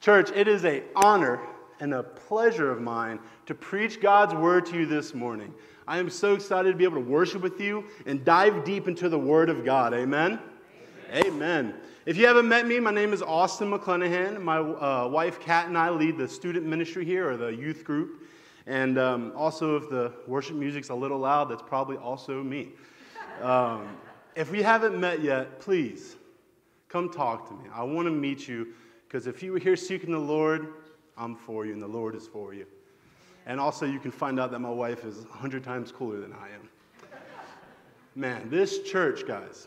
Church, it is an honor and a pleasure of mine to preach God's word to you this morning. I am so excited to be able to worship with you and dive deep into the word of God. Amen? Amen. Amen. If you haven't met me, my name is Austin McClenahan. My uh, wife, Kat, and I lead the student ministry here, or the youth group. And um, also, if the worship music's a little loud, that's probably also me. Um, if we haven't met yet, please come talk to me. I want to meet you because if you were here seeking the Lord, I'm for you, and the Lord is for you. And also, you can find out that my wife is 100 times cooler than I am. Man, this church, guys,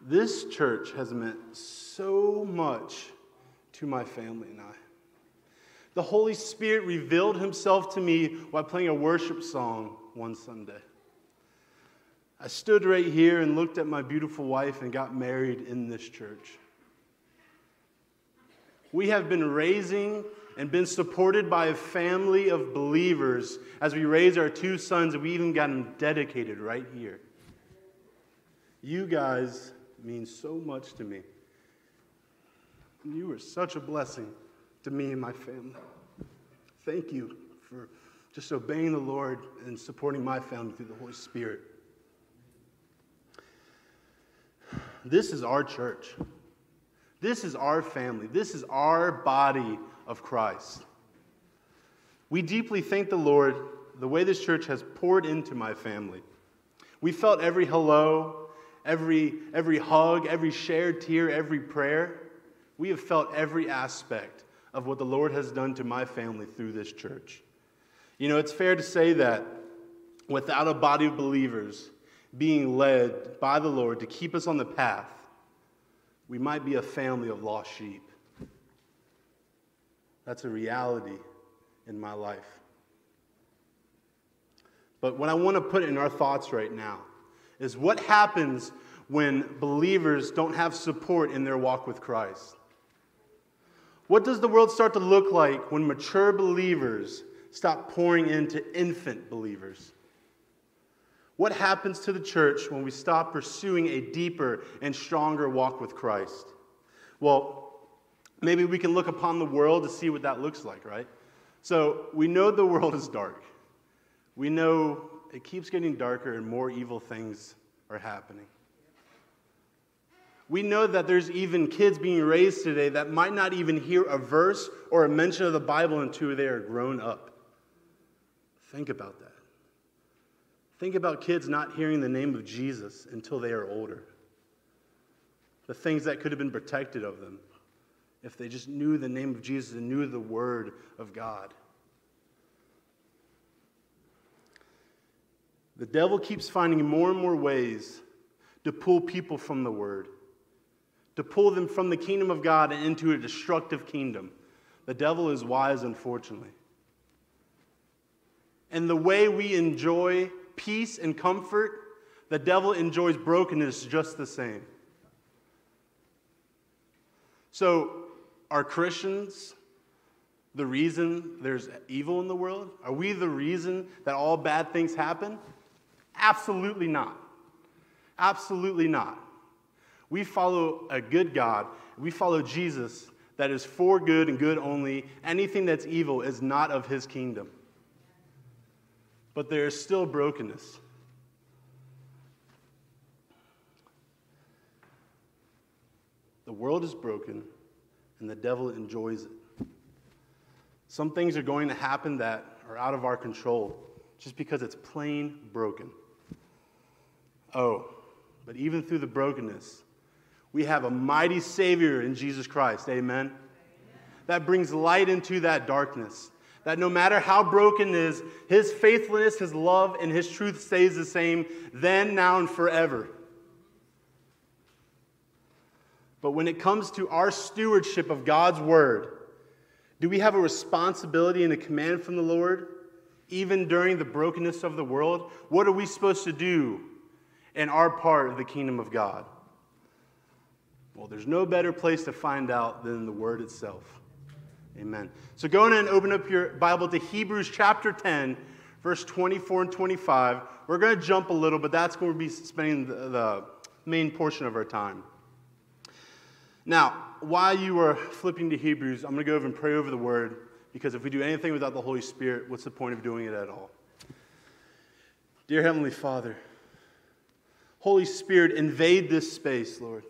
this church has meant so much to my family and I. The Holy Spirit revealed himself to me while playing a worship song one Sunday. I stood right here and looked at my beautiful wife and got married in this church. We have been raising and been supported by a family of believers as we raise our two sons, and we even got them dedicated right here. You guys mean so much to me. You are such a blessing to me and my family. Thank you for just obeying the Lord and supporting my family through the Holy Spirit. This is our church. This is our family. This is our body of Christ. We deeply thank the Lord the way this church has poured into my family. We felt every hello, every, every hug, every shared tear, every prayer. We have felt every aspect of what the Lord has done to my family through this church. You know, it's fair to say that without a body of believers being led by the Lord to keep us on the path, we might be a family of lost sheep. That's a reality in my life. But what I want to put in our thoughts right now is what happens when believers don't have support in their walk with Christ? What does the world start to look like when mature believers stop pouring into infant believers? What happens to the church when we stop pursuing a deeper and stronger walk with Christ? Well, maybe we can look upon the world to see what that looks like, right? So we know the world is dark. We know it keeps getting darker and more evil things are happening. We know that there's even kids being raised today that might not even hear a verse or a mention of the Bible until they are grown up. Think about that. Think about kids not hearing the name of Jesus until they are older. The things that could have been protected of them if they just knew the name of Jesus and knew the Word of God. The devil keeps finding more and more ways to pull people from the Word to pull them from the kingdom of God and into a destructive kingdom. The devil is wise, unfortunately. And the way we enjoy peace and comfort, the devil enjoys brokenness just the same. So, are Christians the reason there's evil in the world? Are we the reason that all bad things happen? Absolutely not. Absolutely not. We follow a good God. We follow Jesus that is for good and good only. Anything that's evil is not of his kingdom. But there is still brokenness. The world is broken, and the devil enjoys it. Some things are going to happen that are out of our control just because it's plain broken. Oh, but even through the brokenness, we have a mighty Savior in Jesus Christ. Amen? Amen. That brings light into that darkness. That no matter how broken is, His faithfulness, His love, and His truth stays the same then, now, and forever. But when it comes to our stewardship of God's Word, do we have a responsibility and a command from the Lord, even during the brokenness of the world? What are we supposed to do in our part of the kingdom of God? Well, there's no better place to find out than the Word itself. Amen. So go in and open up your Bible to Hebrews chapter 10, verse 24 and 25. We're going to jump a little, but that's going to be spending the, the main portion of our time. Now, while you are flipping to Hebrews, I'm going to go over and pray over the word because if we do anything without the Holy Spirit, what's the point of doing it at all? Dear Heavenly Father, Holy Spirit, invade this space, Lord.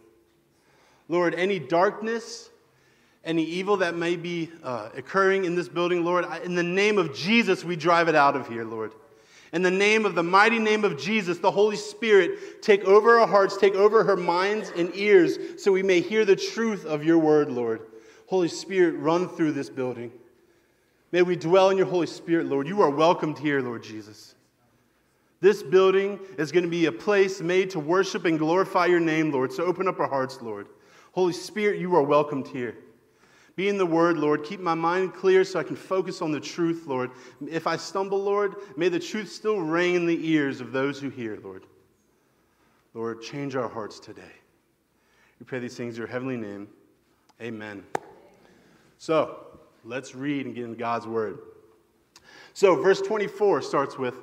Lord, any darkness, any evil that may be uh, occurring in this building, Lord, in the name of Jesus, we drive it out of here, Lord. In the name of the mighty name of Jesus, the Holy Spirit, take over our hearts, take over her minds and ears, so we may hear the truth of your word, Lord. Holy Spirit, run through this building. May we dwell in your Holy Spirit, Lord. You are welcomed here, Lord Jesus. This building is going to be a place made to worship and glorify your name, Lord. So open up our hearts, Lord. Holy Spirit, you are welcomed here. Be in the word, Lord. Keep my mind clear so I can focus on the truth, Lord. If I stumble, Lord, may the truth still ring in the ears of those who hear, Lord. Lord, change our hearts today. We pray these things in your heavenly name. Amen. So, let's read and get in God's word. So, verse 24 starts with,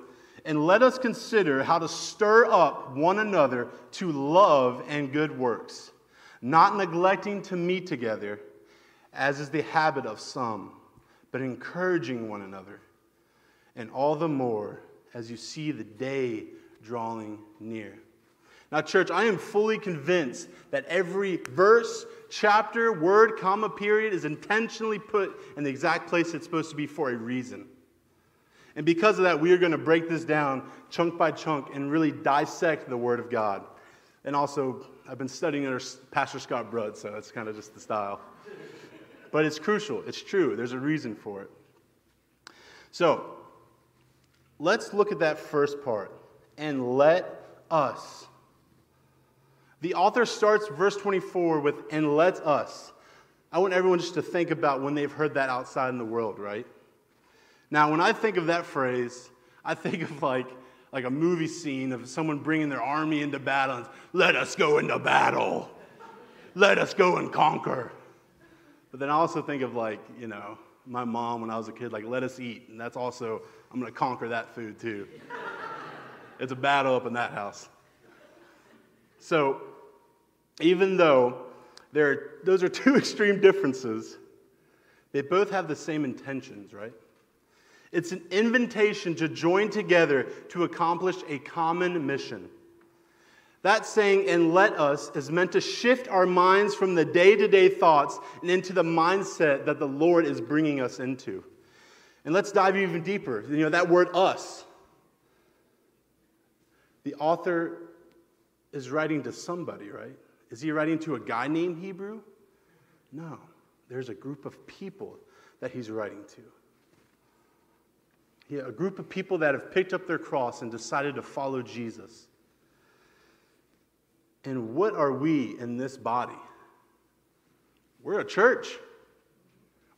and let us consider how to stir up one another to love and good works, not neglecting to meet together, as is the habit of some, but encouraging one another, and all the more as you see the day drawing near. Now, church, I am fully convinced that every verse, chapter, word, comma, period is intentionally put in the exact place it's supposed to be for a reason. And because of that, we are going to break this down chunk by chunk and really dissect the Word of God. And also, I've been studying under Pastor Scott Brudd, so it's kind of just the style. But it's crucial, it's true, there's a reason for it. So, let's look at that first part and let us. The author starts verse 24 with, and let us. I want everyone just to think about when they've heard that outside in the world, right? Now, when I think of that phrase, I think of like, like a movie scene of someone bringing their army into battle. And, Let us go into battle. Let us go and conquer. But then I also think of like, you know, my mom when I was a kid, like, let us eat. And that's also, I'm going to conquer that food too. it's a battle up in that house. So, even though there are, those are two extreme differences, they both have the same intentions, right? It's an invitation to join together to accomplish a common mission. That saying, and let us, is meant to shift our minds from the day to day thoughts and into the mindset that the Lord is bringing us into. And let's dive even deeper. You know, that word us. The author is writing to somebody, right? Is he writing to a guy named Hebrew? No. There's a group of people that he's writing to a group of people that have picked up their cross and decided to follow Jesus. And what are we in this body? We're a church.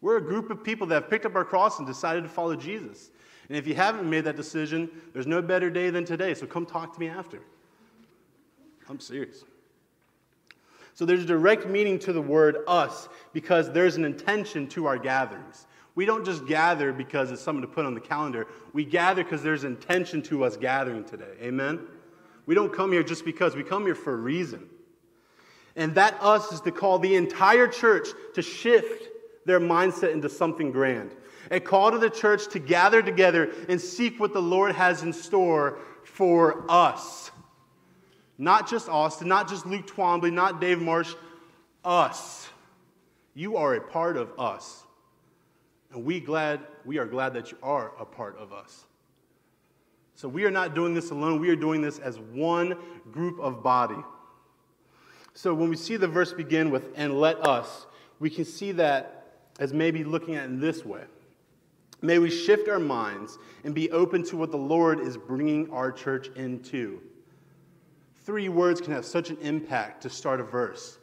We're a group of people that have picked up our cross and decided to follow Jesus. And if you haven't made that decision, there's no better day than today, so come talk to me after. I'm serious. So there's a direct meaning to the word us because there's an intention to our gatherings. We don't just gather because it's something to put on the calendar. We gather because there's intention to us gathering today. Amen? We don't come here just because. We come here for a reason. And that us is to call the entire church to shift their mindset into something grand. A call to the church to gather together and seek what the Lord has in store for us. Not just Austin, not just Luke Twombly, not Dave Marsh, us. You are a part of us. And we glad we are glad that you are a part of us. So we are not doing this alone. We are doing this as one group of body. So when we see the verse begin with and let us, we can see that as maybe looking at it in this way. May we shift our minds and be open to what the Lord is bringing our church into. Three words can have such an impact to start a verse.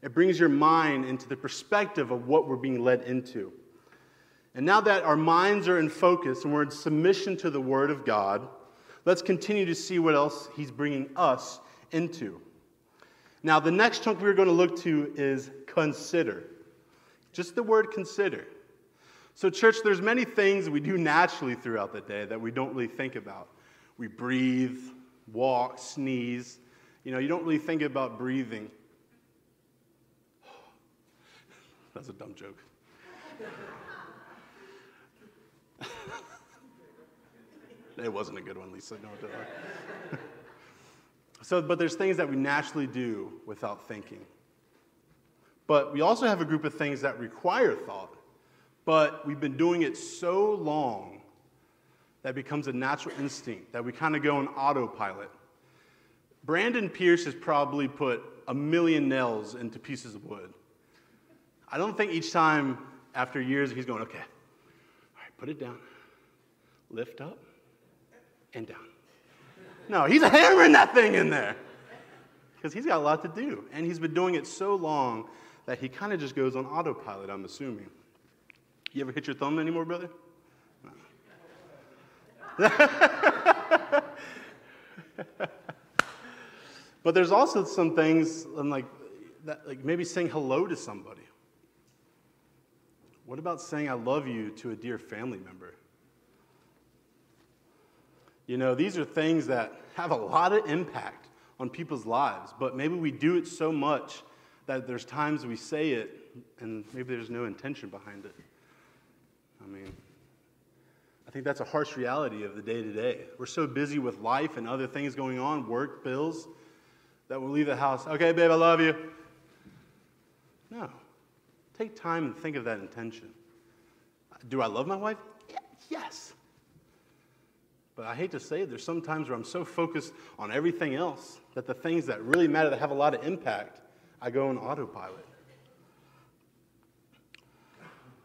It brings your mind into the perspective of what we're being led into. And now that our minds are in focus and we're in submission to the Word of God, let's continue to see what else He's bringing us into. Now, the next chunk we're going to look to is consider. Just the word consider. So, church, there's many things we do naturally throughout the day that we don't really think about. We breathe, walk, sneeze. You know, you don't really think about breathing. That's a dumb joke. it wasn't a good one, Lisa. No, don't so, but there's things that we naturally do without thinking. But we also have a group of things that require thought, but we've been doing it so long that becomes a natural instinct that we kind of go on autopilot. Brandon Pierce has probably put a million nails into pieces of wood. I don't think each time after years he's going, okay, all right, put it down, lift up, and down. No, he's hammering that thing in there because he's got a lot to do. And he's been doing it so long that he kind of just goes on autopilot, I'm assuming. You ever hit your thumb anymore, brother? No. but there's also some things like that, like maybe saying hello to somebody. What about saying I love you to a dear family member? You know, these are things that have a lot of impact on people's lives, but maybe we do it so much that there's times we say it and maybe there's no intention behind it. I mean, I think that's a harsh reality of the day to day. We're so busy with life and other things going on, work, bills, that we'll leave the house. Okay, babe, I love you. No. Take time and think of that intention. Do I love my wife? Yes. But I hate to say it, there's some times where I'm so focused on everything else that the things that really matter, that have a lot of impact, I go on autopilot.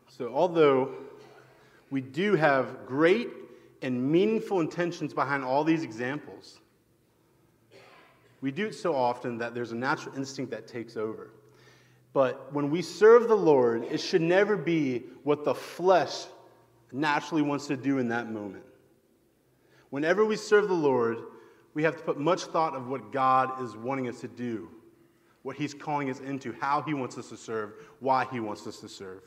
So, although we do have great and meaningful intentions behind all these examples, we do it so often that there's a natural instinct that takes over. But when we serve the Lord, it should never be what the flesh naturally wants to do in that moment. Whenever we serve the Lord, we have to put much thought of what God is wanting us to do, what He's calling us into, how He wants us to serve, why He wants us to serve.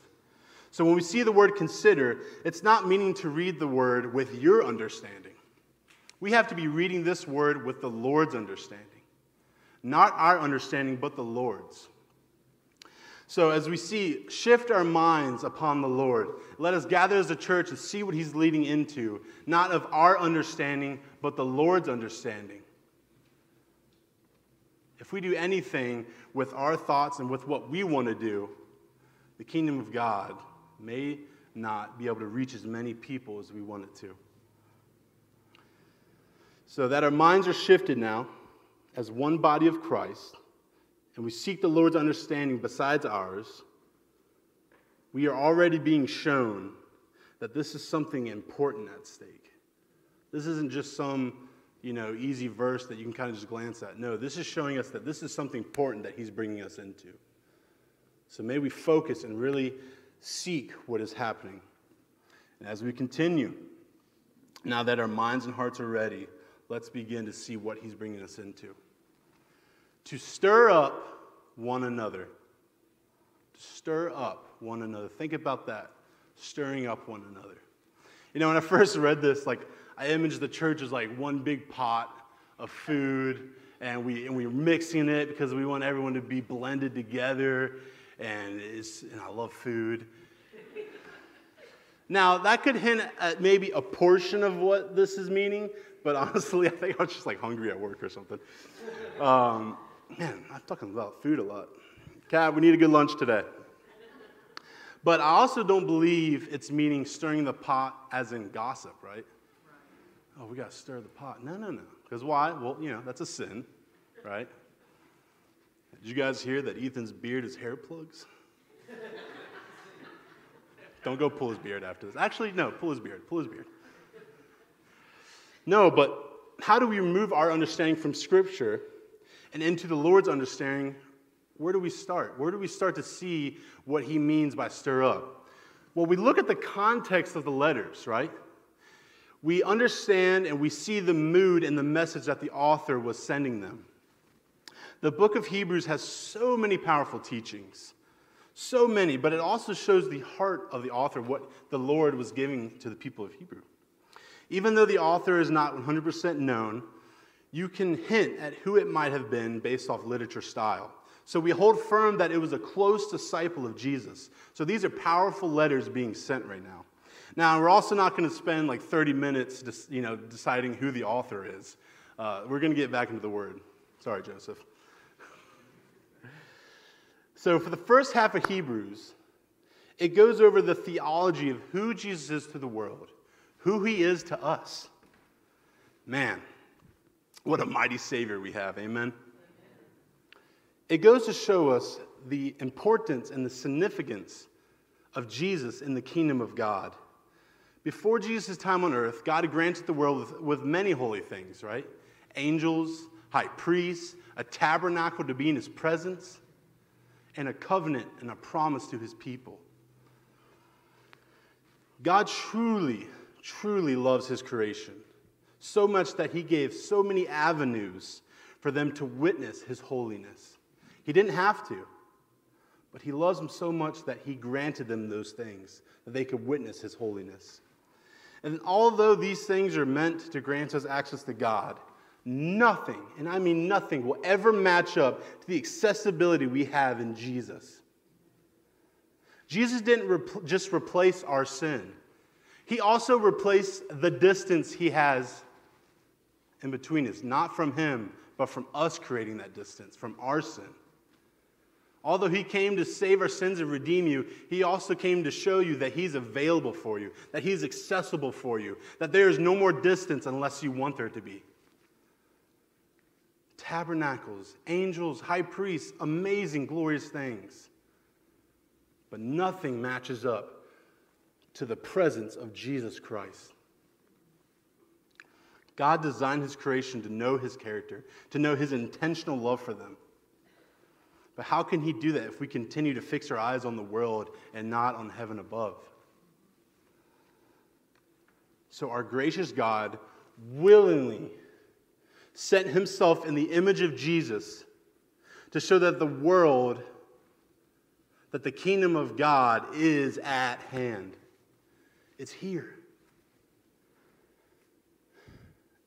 So when we see the word consider, it's not meaning to read the word with your understanding. We have to be reading this word with the Lord's understanding. Not our understanding, but the Lord's. So, as we see, shift our minds upon the Lord. Let us gather as a church and see what He's leading into, not of our understanding, but the Lord's understanding. If we do anything with our thoughts and with what we want to do, the kingdom of God may not be able to reach as many people as we want it to. So that our minds are shifted now as one body of Christ and we seek the Lord's understanding besides ours, we are already being shown that this is something important at stake. This isn't just some, you know, easy verse that you can kind of just glance at. No, this is showing us that this is something important that he's bringing us into. So may we focus and really seek what is happening. And as we continue, now that our minds and hearts are ready, let's begin to see what he's bringing us into to stir up one another. To stir up one another. Think about that. Stirring up one another. You know, when I first read this, like, I imaged the church as like one big pot of food, and we and we are mixing it because we want everyone to be blended together. And, it's, and I love food. Now, that could hint at maybe a portion of what this is meaning, but honestly, I think I was just like hungry at work or something. Um, man, I'm talking about food a lot. Kat, we need a good lunch today. But I also don't believe it's meaning stirring the pot as in gossip, right? right. Oh, we got to stir the pot. No, no, no. Because why? Well, you know, that's a sin, right? Did you guys hear that Ethan's beard is hair plugs? don't go pull his beard after this. Actually, no, pull his beard. Pull his beard. No, but how do we remove our understanding from Scripture and into the Lord's understanding, where do we start? Where do we start to see what he means by stir up? Well, we look at the context of the letters, right? We understand and we see the mood and the message that the author was sending them. The book of Hebrews has so many powerful teachings, so many, but it also shows the heart of the author, what the Lord was giving to the people of Hebrew. Even though the author is not 100% known, you can hint at who it might have been based off literature style. So we hold firm that it was a close disciple of Jesus. So these are powerful letters being sent right now. Now, we're also not going to spend like 30 minutes just, you know, deciding who the author is. Uh, we're going to get back into the word. Sorry, Joseph. So, for the first half of Hebrews, it goes over the theology of who Jesus is to the world, who he is to us. Man, what a mighty Savior we have. Amen. It goes to show us the importance and the significance of Jesus in the kingdom of God. Before Jesus' time on earth, God granted the world with, with many holy things, right? Angels, high priests, a tabernacle to be in his presence, and a covenant and a promise to his people. God truly, truly loves his creation, so much that he gave so many avenues for them to witness his holiness. He didn't have to, but he loves them so much that he granted them those things, that they could witness his holiness. And although these things are meant to grant us access to God, nothing, and I mean nothing, will ever match up to the accessibility we have in Jesus. Jesus didn't just replace our sin, He also replaced the distance He has in between us, not from Him, but from us creating that distance, from our sin. Although he came to save our sins and redeem you, he also came to show you that he's available for you, that he's accessible for you, that there is no more distance unless you want there to be. Tabernacles, angels, high priests, amazing, glorious things. But nothing matches up to the presence of Jesus Christ. God designed his creation to know his character, to know his intentional love for them. But how can He do that if we continue to fix our eyes on the world and not on heaven above? So, our gracious God willingly sent Himself in the image of Jesus to show that the world, that the kingdom of God is at hand. It's here.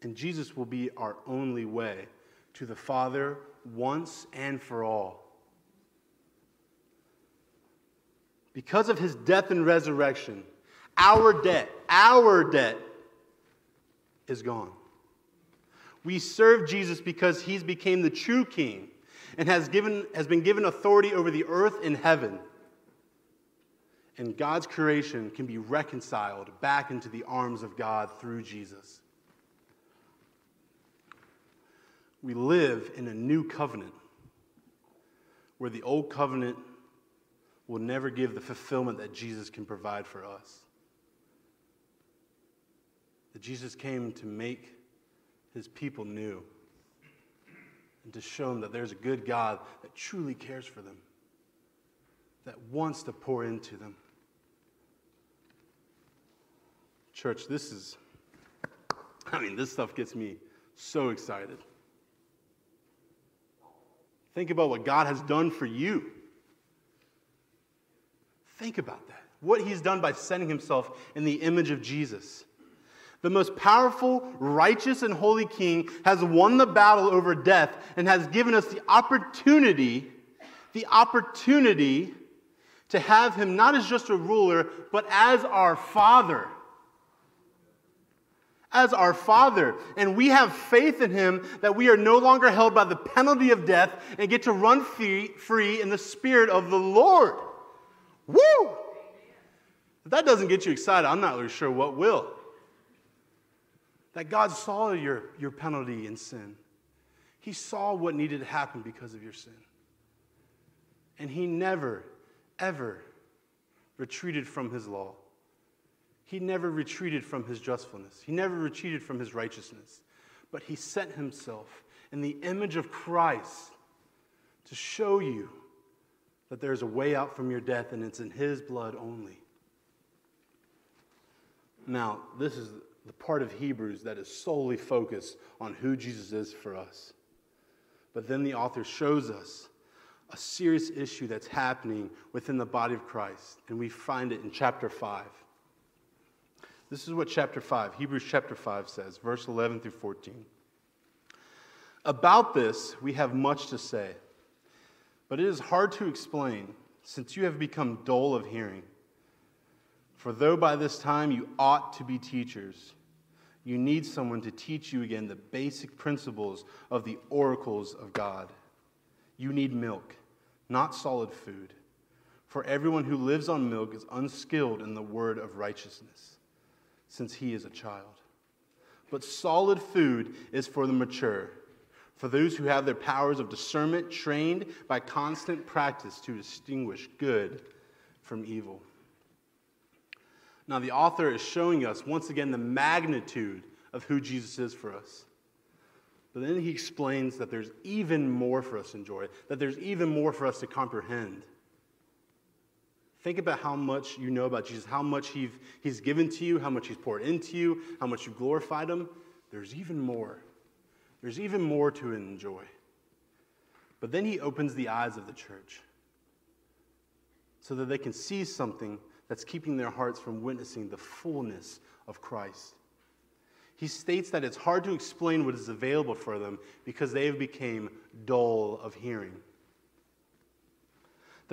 And Jesus will be our only way to the Father once and for all. because of his death and resurrection, our debt, our debt is gone. We serve Jesus because he's became the true king and has, given, has been given authority over the earth and heaven. And God's creation can be reconciled back into the arms of God through Jesus. We live in a new covenant where the old covenant will never give the fulfillment that Jesus can provide for us. That Jesus came to make his people new and to show them that there's a good God that truly cares for them, that wants to pour into them. Church, this is, I mean, this stuff gets me so excited. Think about what God has done for you. Think about that. What he's done by sending himself in the image of Jesus. The most powerful, righteous, and holy king has won the battle over death and has given us the opportunity, the opportunity to have him not as just a ruler, but as our father. As our father. And we have faith in him that we are no longer held by the penalty of death and get to run free, free in the spirit of the Lord. Woo! If that doesn't get you excited, I'm not really sure what will. That God saw your, your penalty in sin. He saw what needed to happen because of your sin. And He never, ever retreated from His law. He never retreated from His justfulness. He never retreated from His righteousness. But He sent Himself in the image of Christ to show you that there's a way out from your death and it's in His blood only. Now, this is the part of Hebrews that is solely focused on who Jesus is for us. But then the author shows us a serious issue that's happening within the body of Christ, and we find it in chapter 5. This is what chapter 5, Hebrews chapter 5 says, verse 11 through 14. About this, we have much to say But it is hard to explain, since you have become dull of hearing. For though by this time you ought to be teachers, you need someone to teach you again the basic principles of the oracles of God. You need milk, not solid food. For everyone who lives on milk is unskilled in the word of righteousness, since he is a child. But solid food is for the mature, for those who have their powers of discernment trained by constant practice to distinguish good from evil. Now, the author is showing us once again the magnitude of who Jesus is for us. But then he explains that there's even more for us to enjoy, that there's even more for us to comprehend. Think about how much you know about Jesus, how much he's, he's given to you, how much he's poured into you, how much you've glorified him. There's even more. There's even more to enjoy. But then he opens the eyes of the church so that they can see something that's keeping their hearts from witnessing the fullness of Christ. He states that it's hard to explain what is available for them because they have become dull of hearing.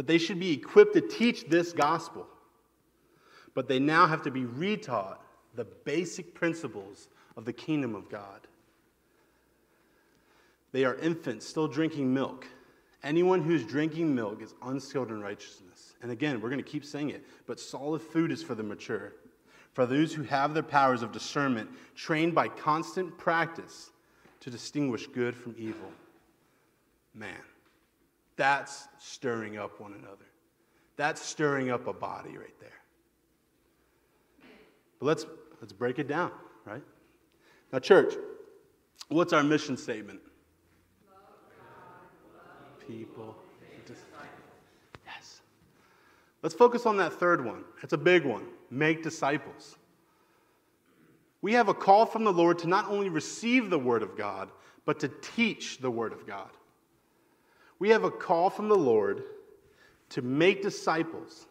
That they should be equipped to teach this gospel, but they now have to be retaught the basic principles of the kingdom of God. They are infants still drinking milk. Anyone who's drinking milk is unskilled in righteousness. And again, we're going to keep saying it, but solid food is for the mature, for those who have their powers of discernment trained by constant practice to distinguish good from evil. Man, that's stirring up one another. That's stirring up a body right there. But let's, let's break it down, right? Now, church, what's our mission statement? People. Yes. Let's focus on that third one. It's a big one make disciples. We have a call from the Lord to not only receive the Word of God, but to teach the Word of God. We have a call from the Lord to make disciples.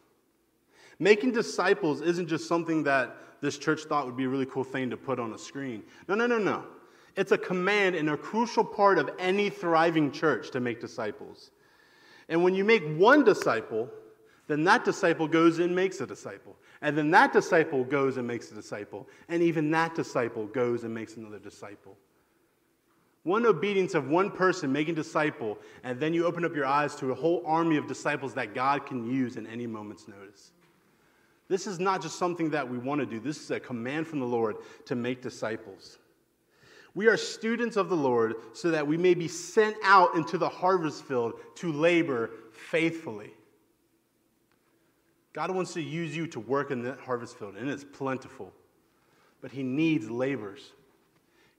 Making disciples isn't just something that this church thought would be a really cool thing to put on a screen. No, no, no, no. It's a command and a crucial part of any thriving church to make disciples. And when you make one disciple, then that disciple goes and makes a disciple. And then that disciple goes and makes a disciple. And even that disciple goes and makes another disciple. One obedience of one person making disciple, and then you open up your eyes to a whole army of disciples that God can use in any moment's notice. This is not just something that we want to do, this is a command from the Lord to make disciples. We are students of the Lord so that we may be sent out into the harvest field to labor faithfully. God wants to use you to work in that harvest field, and it's plentiful. But He needs laborers.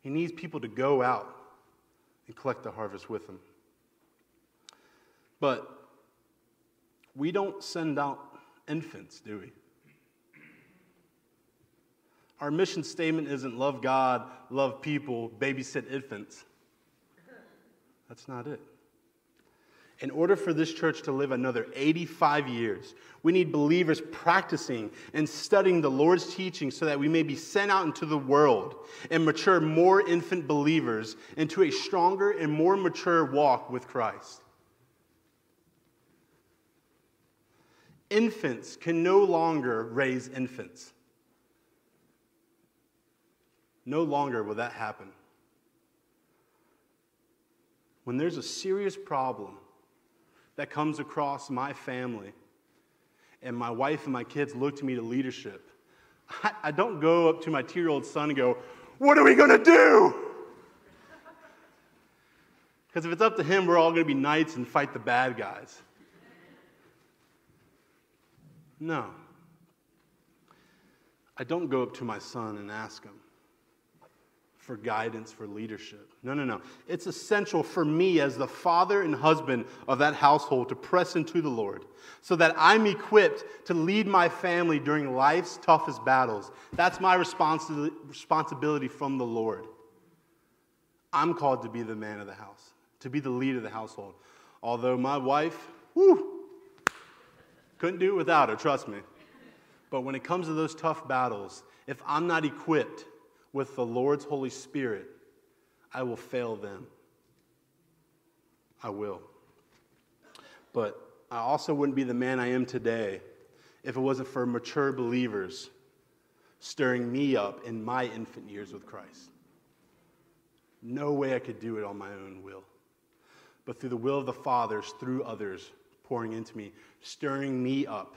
He needs people to go out and collect the harvest with them. But we don't send out infants, do we? Our mission statement isn't love God, love people, babysit infants. That's not it. In order for this church to live another 85 years, we need believers practicing and studying the Lord's teaching so that we may be sent out into the world and mature more infant believers into a stronger and more mature walk with Christ. Infants can no longer raise infants. No longer will that happen. When there's a serious problem, that comes across my family, and my wife and my kids look to me to leadership, I, I don't go up to my two year old son and go, What are we going to do? Because if it's up to him, we're all going to be knights and fight the bad guys. No. I don't go up to my son and ask him, for guidance, for leadership. No, no, no. It's essential for me as the father and husband of that household to press into the Lord so that I'm equipped to lead my family during life's toughest battles. That's my responsi- responsibility from the Lord. I'm called to be the man of the house, to be the lead of the household. Although my wife, couldn't do it without her, trust me. But when it comes to those tough battles, if I'm not equipped, with the Lord's Holy Spirit, I will fail them. I will. But I also wouldn't be the man I am today if it wasn't for mature believers stirring me up in my infant years with Christ. No way I could do it on my own will. But through the will of the fathers, through others pouring into me, stirring me up.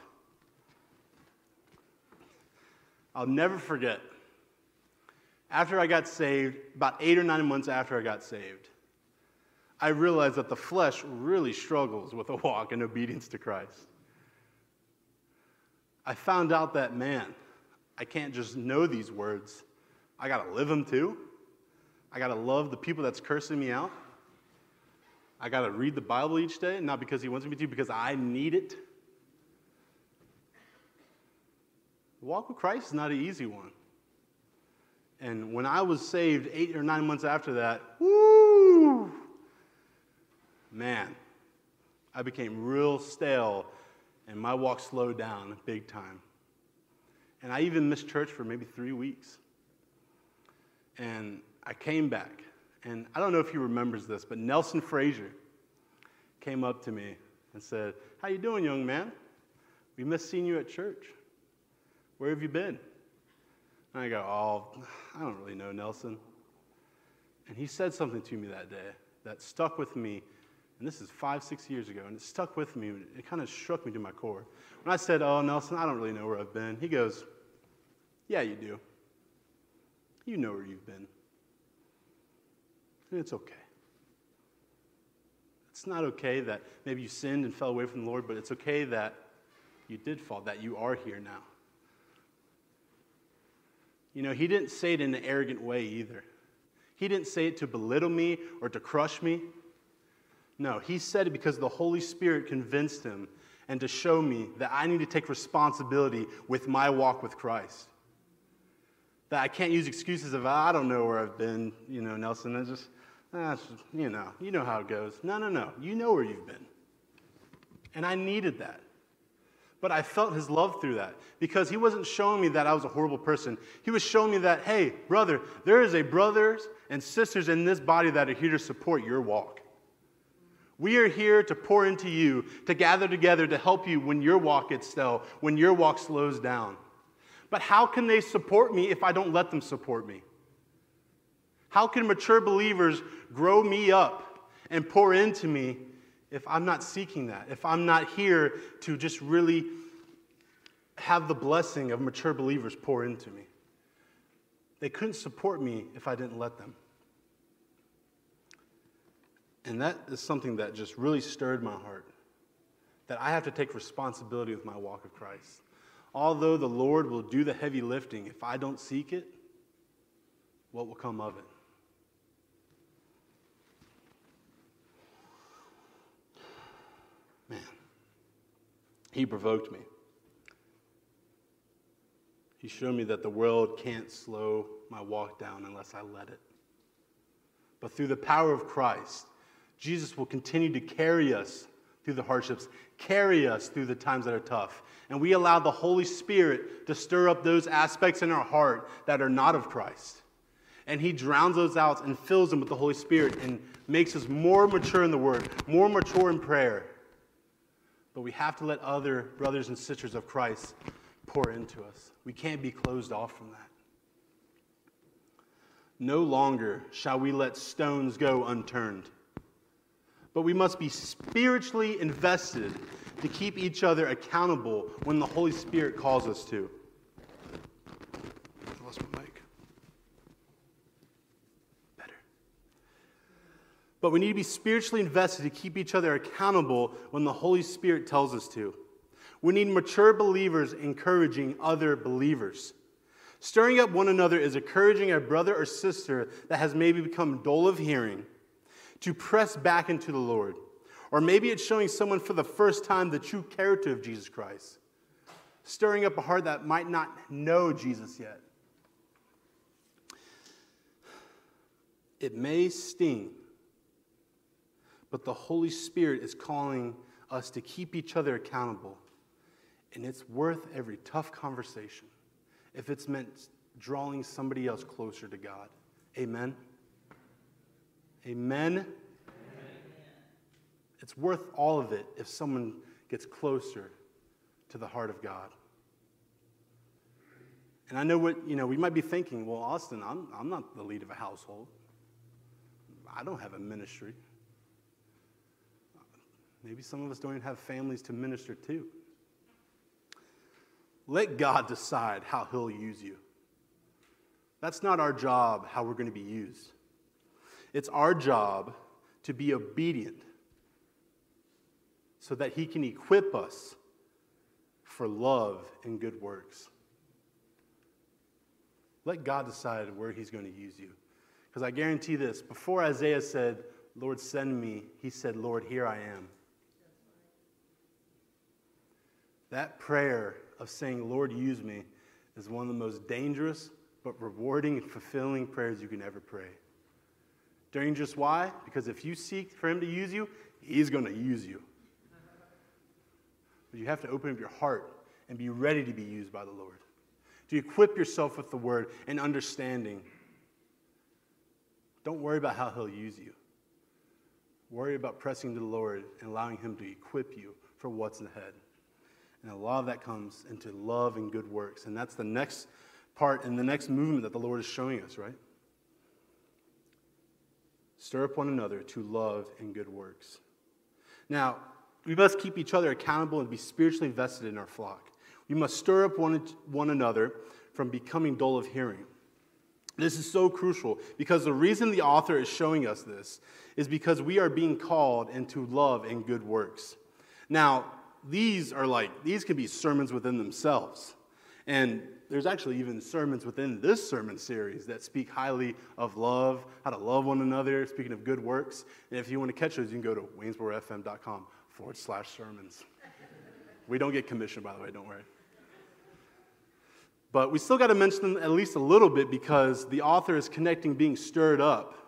I'll never forget. After I got saved, about eight or nine months after I got saved, I realized that the flesh really struggles with a walk in obedience to Christ. I found out that, man, I can't just know these words, I got to live them too. I got to love the people that's cursing me out. I got to read the Bible each day, not because he wants me to, because I need it. The walk with Christ is not an easy one. And when I was saved eight or nine months after that, woo, man, I became real stale and my walk slowed down big time. And I even missed church for maybe three weeks. And I came back. And I don't know if he remembers this, but Nelson Frazier came up to me and said, How you doing, young man? We missed seeing you at church. Where have you been? And I go, Oh, I don't really know, Nelson. And he said something to me that day that stuck with me. And this is five, six years ago, and it stuck with me. It kind of struck me to my core. When I said, Oh, Nelson, I don't really know where I've been, he goes, Yeah, you do. You know where you've been. And it's okay. It's not okay that maybe you sinned and fell away from the Lord, but it's okay that you did fall, that you are here now. You know, he didn't say it in an arrogant way either. He didn't say it to belittle me or to crush me. No, he said it because the Holy Spirit convinced him and to show me that I need to take responsibility with my walk with Christ. That I can't use excuses of, I don't know where I've been, you know, Nelson. I just, ah, you know, you know how it goes. No, no, no. You know where you've been. And I needed that. But I felt his love through that because he wasn't showing me that I was a horrible person. He was showing me that, hey, brother, there is a brothers and sisters in this body that are here to support your walk. We are here to pour into you, to gather together to help you when your walk gets stale, when your walk slows down. But how can they support me if I don't let them support me? How can mature believers grow me up and pour into me if I'm not seeking that, if I'm not here to just really have the blessing of mature believers pour into me. They couldn't support me if I didn't let them. And that is something that just really stirred my heart. That I have to take responsibility with my walk of Christ. Although the Lord will do the heavy lifting, if I don't seek it, what will come of it? He provoked me. He showed me that the world can't slow my walk down unless I let it. But through the power of Christ, Jesus will continue to carry us through the hardships, carry us through the times that are tough. And we allow the Holy Spirit to stir up those aspects in our heart that are not of Christ. And He drowns those out and fills them with the Holy Spirit and makes us more mature in the Word, more mature in prayer. But we have to let other brothers and sisters of Christ pour into us. We can't be closed off from that. No longer shall we let stones go unturned, but we must be spiritually invested to keep each other accountable when the Holy Spirit calls us to. But we need to be spiritually invested to keep each other accountable when the Holy Spirit tells us to. We need mature believers encouraging other believers. Stirring up one another is encouraging a brother or sister that has maybe become dull of hearing to press back into the Lord. Or maybe it's showing someone for the first time the true character of Jesus Christ. Stirring up a heart that might not know Jesus yet. It may sting but the Holy Spirit is calling us to keep each other accountable. And it's worth every tough conversation if it's meant drawing somebody else closer to God. Amen? Amen? It's worth all of it if someone gets closer to the heart of God. And I know what, you know, we might be thinking, well, Austin, I'm, I'm not the lead of a household. I don't have a ministry. Maybe some of us don't even have families to minister to. Let God decide how He'll use you. That's not our job, how we're going to be used. It's our job to be obedient so that He can equip us for love and good works. Let God decide where He's going to use you. Because I guarantee this before Isaiah said, Lord, send me, he said, Lord, here I am. That prayer of saying, Lord, use me, is one of the most dangerous but rewarding and fulfilling prayers you can ever pray. Dangerous, why? Because if you seek for Him to use you, He's going to use you. But you have to open up your heart and be ready to be used by the Lord. To equip yourself with the Word and understanding. Don't worry about how He'll use you. Worry about pressing to the Lord and allowing Him to equip you for what's ahead. And a lot of that comes into love and good works. And that's the next part and the next movement that the Lord is showing us, right? Stir up one another to love and good works. Now, we must keep each other accountable and be spiritually invested in our flock. We must stir up one, one another from becoming dull of hearing. This is so crucial because the reason the author is showing us this is because we are being called into love and good works. Now, these are like, these could be sermons within themselves. And there's actually even sermons within this sermon series that speak highly of love, how to love one another, speaking of good works. And if you want to catch those, you can go to waynesborofm.com forward slash sermons. we don't get commissioned, by the way, don't worry. But we still got to mention them at least a little bit because the author is connecting being stirred up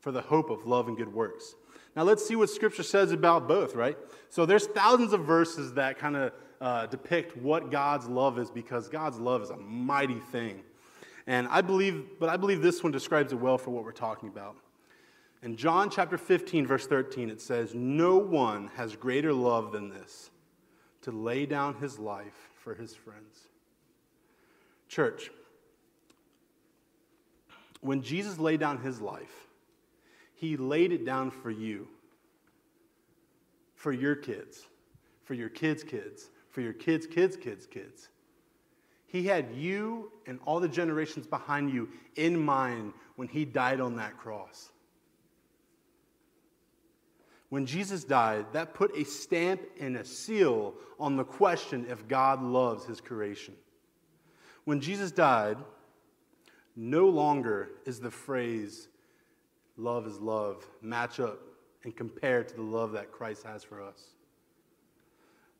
for the hope of love and good works. Now let's see what Scripture says about both, right? So there's thousands of verses that kind of uh, depict what God's love is because God's love is a mighty thing. And I believe, but I believe this one describes it well for what we're talking about. In John chapter 15, verse 13, it says, No one has greater love than this, to lay down his life for his friends. Church, when Jesus laid down his life, he laid it down for you, for your kids, for your kids' kids, for your kids' kids' kids' kids. He had you and all the generations behind you in mind when he died on that cross. When Jesus died, that put a stamp and a seal on the question if God loves his creation. When Jesus died, no longer is the phrase, love is love, match up and compare to the love that Christ has for us.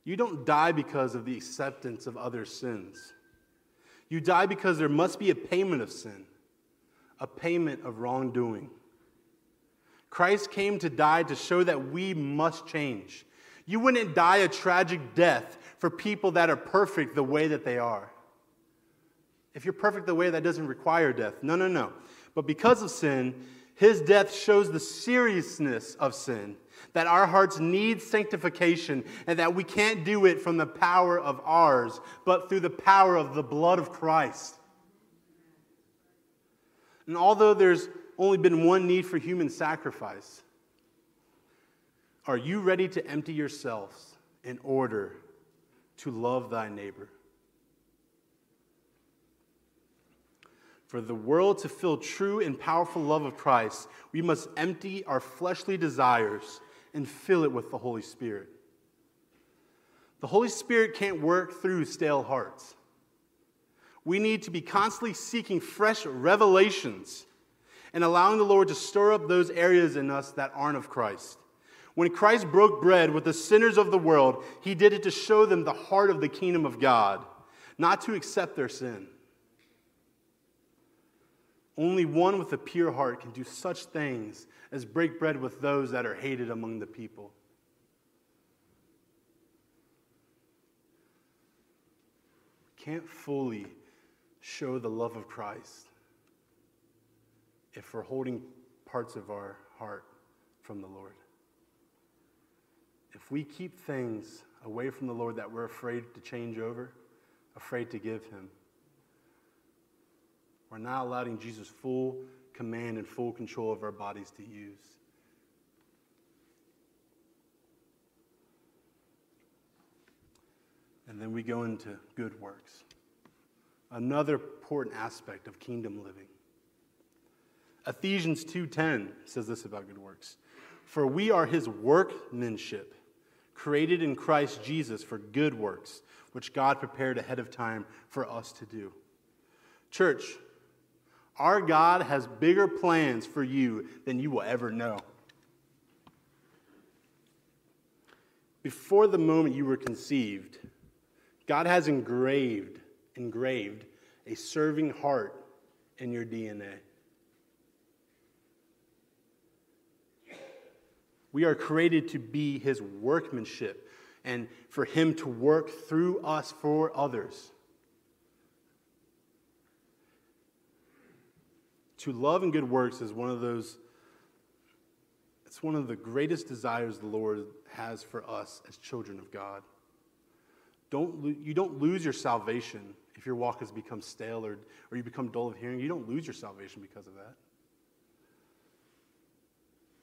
You don't die because of the acceptance of other sins. You die because there must be a payment of sin, a payment of wrongdoing. Christ came to die to show that we must change. You wouldn't die a tragic death for people that are perfect the way that they are. If you're perfect the way, that doesn't require death. No, no, no. But because of sin, his death shows the seriousness of sin, that our hearts need sanctification, and that we can't do it from the power of ours, but through the power of the blood of Christ. And although there's only been one need for human sacrifice, are you ready to empty yourselves in order to love thy neighbor? For the world to feel true and powerful love of Christ, we must empty our fleshly desires and fill it with the Holy Spirit. The Holy Spirit can't work through stale hearts. We need to be constantly seeking fresh revelations and allowing the Lord to stir up those areas in us that aren't of Christ. When Christ broke bread with the sinners of the world, he did it to show them the heart of the kingdom of God, not to accept their sin. Only one with a pure heart can do such things as break bread with those that are hated among the people. Can't fully show the love of Christ if we're holding parts of our heart from the Lord. if we keep things away from the Lord that we're afraid to change over, afraid to give Him, we're not allowing Jesus full command and full control of our bodies to use. And then we go into good works. Another important aspect of kingdom living. Ephesians 2:10 says this about good works. For we are his workmanship, created in Christ Jesus for good works, which God prepared ahead of time for us to do. Church, our God has bigger plans for you than you will ever know. Before the moment you were conceived, God has engraved, engraved a serving heart in your DNA. We are created to be his workmanship and for him to work through us for others. To love and good works is one of those, it's one of the greatest desires the Lord has for us as children of God. Don't, you don't lose your salvation if your walk has become stale or, or you become dull of hearing. You don't lose your salvation because of that.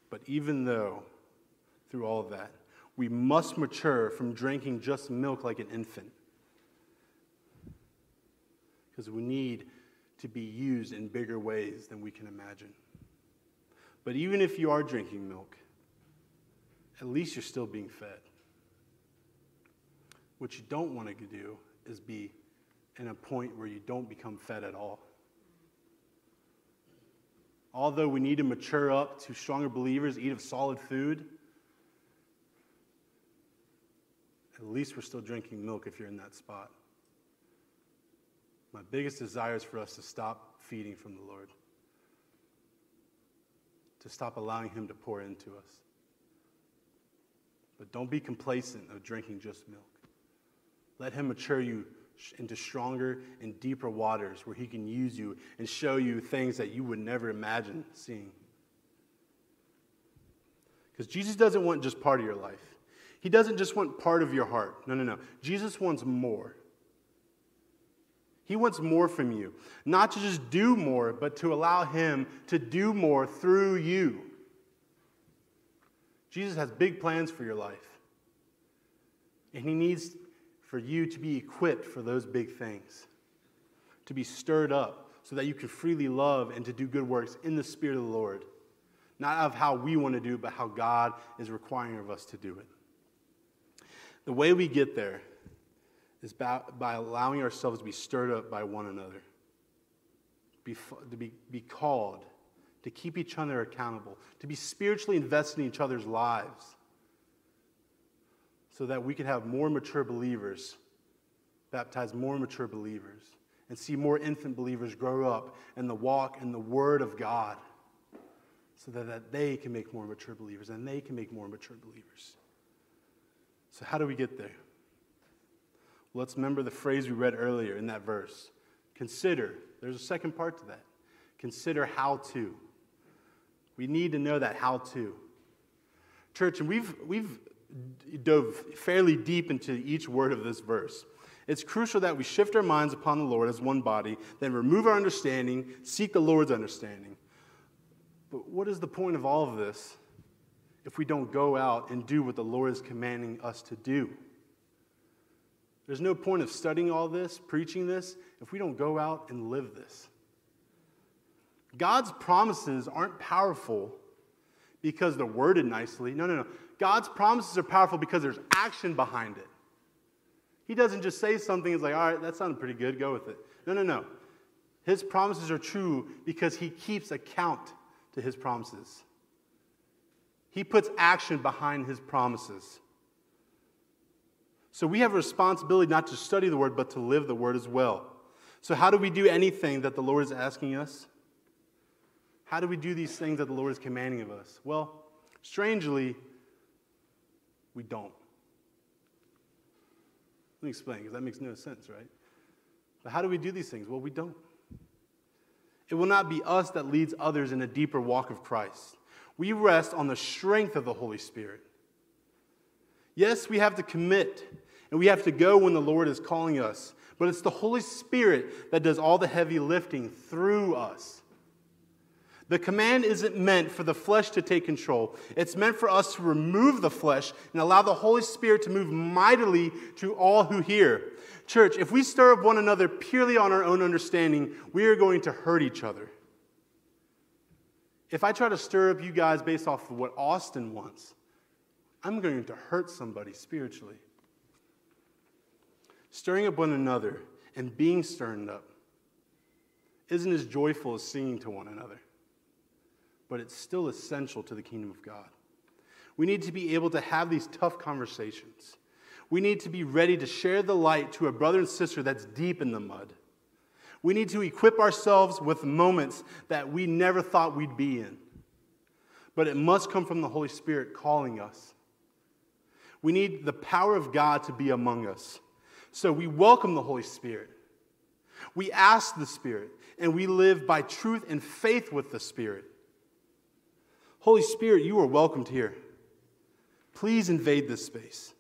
But even though, through all of that, we must mature from drinking just milk like an infant. Because we need to be used in bigger ways than we can imagine. But even if you are drinking milk, at least you're still being fed. What you don't want to do is be in a point where you don't become fed at all. Although we need to mature up to stronger believers, eat of solid food, at least we're still drinking milk if you're in that spot. My biggest desire is for us to stop feeding from the Lord, to stop allowing Him to pour into us. But don't be complacent of drinking just milk. Let Him mature you into stronger and deeper waters where He can use you and show you things that you would never imagine seeing. Because Jesus doesn't want just part of your life, He doesn't just want part of your heart. No, no, no. Jesus wants more. He wants more from you. Not to just do more, but to allow Him to do more through you. Jesus has big plans for your life. And He needs for you to be equipped for those big things, to be stirred up so that you can freely love and to do good works in the Spirit of the Lord. Not of how we want to do, but how God is requiring of us to do it. The way we get there is by, by allowing ourselves to be stirred up by one another, be, to be, be called, to keep each other accountable, to be spiritually invested in each other's lives, so that we can have more mature believers, baptize more mature believers, and see more infant believers grow up in the walk and the Word of God, so that, that they can make more mature believers and they can make more mature believers. So, how do we get there? Let's remember the phrase we read earlier in that verse. Consider. There's a second part to that. Consider how to. We need to know that how to. Church, and we've, we've dove fairly deep into each word of this verse. It's crucial that we shift our minds upon the Lord as one body, then remove our understanding, seek the Lord's understanding. But what is the point of all of this if we don't go out and do what the Lord is commanding us to do? There's no point of studying all this, preaching this, if we don't go out and live this. God's promises aren't powerful because they're worded nicely. No, no, no. God's promises are powerful because there's action behind it. He doesn't just say something, it's like, all right, that sounded pretty good, go with it. No, no, no. His promises are true because he keeps account to his promises. He puts action behind his promises. So we have a responsibility not to study the word, but to live the word as well. So, how do we do anything that the Lord is asking us? How do we do these things that the Lord is commanding of us? Well, strangely, we don't. Let me explain, because that makes no sense, right? But how do we do these things? Well, we don't. It will not be us that leads others in a deeper walk of Christ. We rest on the strength of the Holy Spirit. Yes, we have to commit and we have to go when the Lord is calling us, but it's the Holy Spirit that does all the heavy lifting through us. The command isn't meant for the flesh to take control. It's meant for us to remove the flesh and allow the Holy Spirit to move mightily to all who hear. Church, if we stir up one another purely on our own understanding, we are going to hurt each other. If I try to stir up you guys based off of what Austin wants, I'm going to hurt somebody spiritually. Stirring up one another and being stirred up isn't as joyful as singing to one another, but it's still essential to the kingdom of God. We need to be able to have these tough conversations. We need to be ready to share the light to a brother and sister that's deep in the mud. We need to equip ourselves with moments that we never thought we'd be in. But it must come from the Holy Spirit calling us. We need the power of God to be among us. So we welcome the Holy Spirit. We ask the Spirit, and we live by truth and faith with the Spirit. Holy Spirit, you are welcomed here. Please invade this space.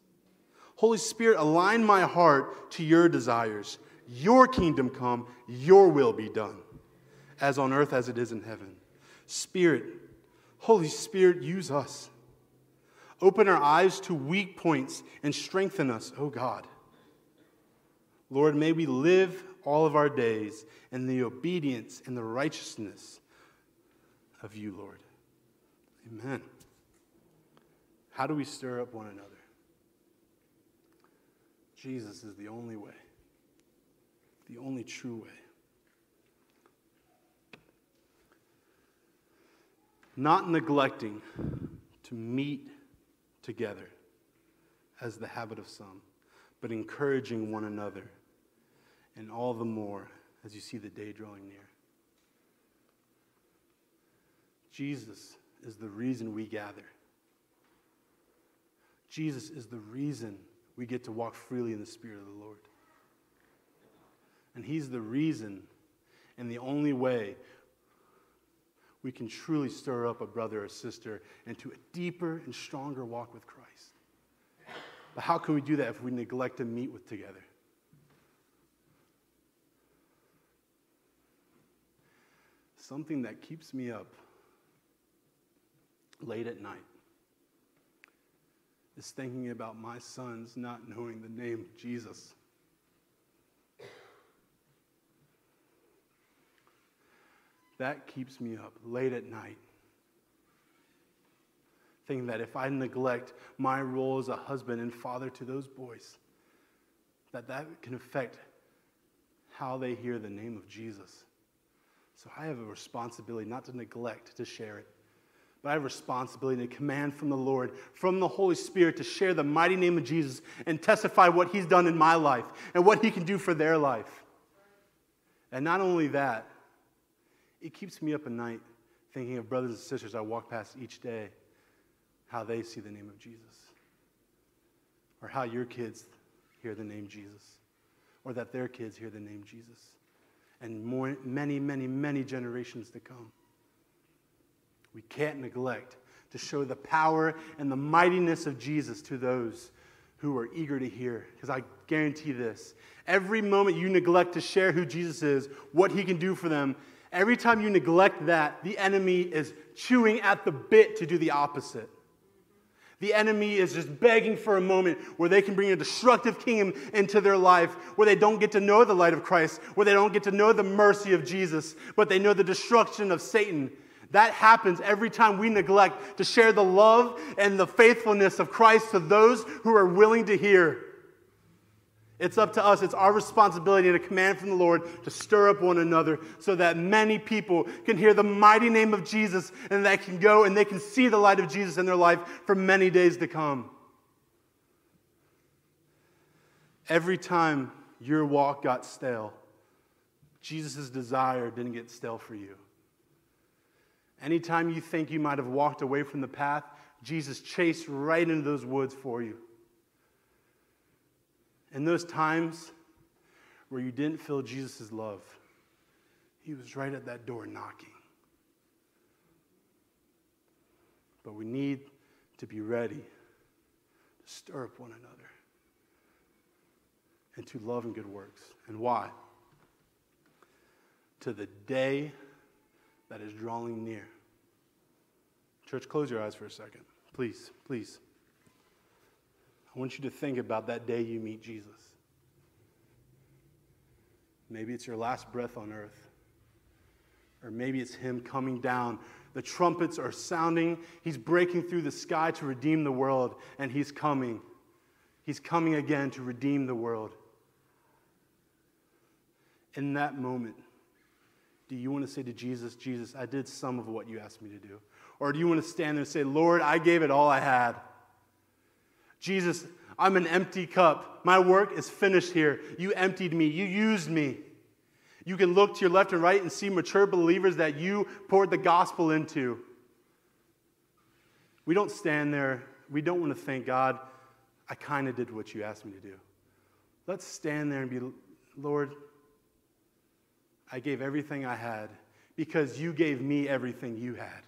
Holy Spirit, align my heart to your desires. Your kingdom come, your will be done, as on earth as it is in heaven. Spirit, Holy Spirit, use us. Open our eyes to weak points and strengthen us, oh God. Lord, may we live all of our days in the obedience and the righteousness of you, Lord. Amen. How do we stir up one another? Jesus is the only way, the only true way. Not neglecting to meet together as the habit of some, but encouraging one another, and all the more as you see the day drawing near. Jesus is the reason we gather. Jesus is the reason we get to walk freely in the Spirit of the Lord. And He's the reason and the only way we can truly stir up a brother or sister into a deeper and stronger walk with Christ. But how can we do that if we neglect to meet with together? Something that keeps me up late at night is thinking about my sons not knowing the name Jesus. That keeps me up late at night. Thinking that if I neglect my role as a husband and father to those boys, that that can affect how they hear the name of Jesus. So I have a responsibility not to neglect to share it but I have a responsibility and a command from the Lord, from the Holy Spirit, to share the mighty name of Jesus and testify what He's done in my life and what He can do for their life. And not only that, it keeps me up at night thinking of brothers and sisters I walk past each day, how they see the name of Jesus, or how your kids hear the name Jesus, or that their kids hear the name Jesus, and more, many, many, many generations to come. We can't neglect to show the power and the mightiness of Jesus to those who are eager to hear. Because I guarantee this every moment you neglect to share who Jesus is, what he can do for them, every time you neglect that, the enemy is chewing at the bit to do the opposite. The enemy is just begging for a moment where they can bring a destructive kingdom into their life, where they don't get to know the light of Christ, where they don't get to know the mercy of Jesus, but they know the destruction of Satan that happens every time we neglect to share the love and the faithfulness of Christ to those who are willing to hear. It's up to us. It's our responsibility and a command from the Lord to stir up one another so that many people can hear the mighty name of Jesus and that can go and they can see the light of Jesus in their life for many days to come. Every time your walk got stale, Jesus' desire didn't get stale for you. Anytime you think you might have walked away from the path, Jesus chased right into those woods for you. In those times where you didn't feel Jesus' love, he was right at that door knocking. But we need to be ready to stir up one another and to love and good works. And why? To the day that is drawing near. Church, close your eyes for a second. Please, please. I want you to think about that day you meet Jesus. Maybe it's your last breath on earth. Or maybe it's Him coming down. The trumpets are sounding. He's breaking through the sky to redeem the world, and He's coming. He's coming again to redeem the world. In that moment, do you want to say to Jesus, Jesus, I did some of what you asked me to do? Or do you want to stand there and say, Lord, I gave it all I had? Jesus, I'm an empty cup. My work is finished here. You emptied me, you used me. You can look to your left and right and see mature believers that you poured the gospel into. We don't stand there. We don't want to thank God, I kind of did what you asked me to do. Let's stand there and be, Lord, I gave everything I had because you gave me everything you had.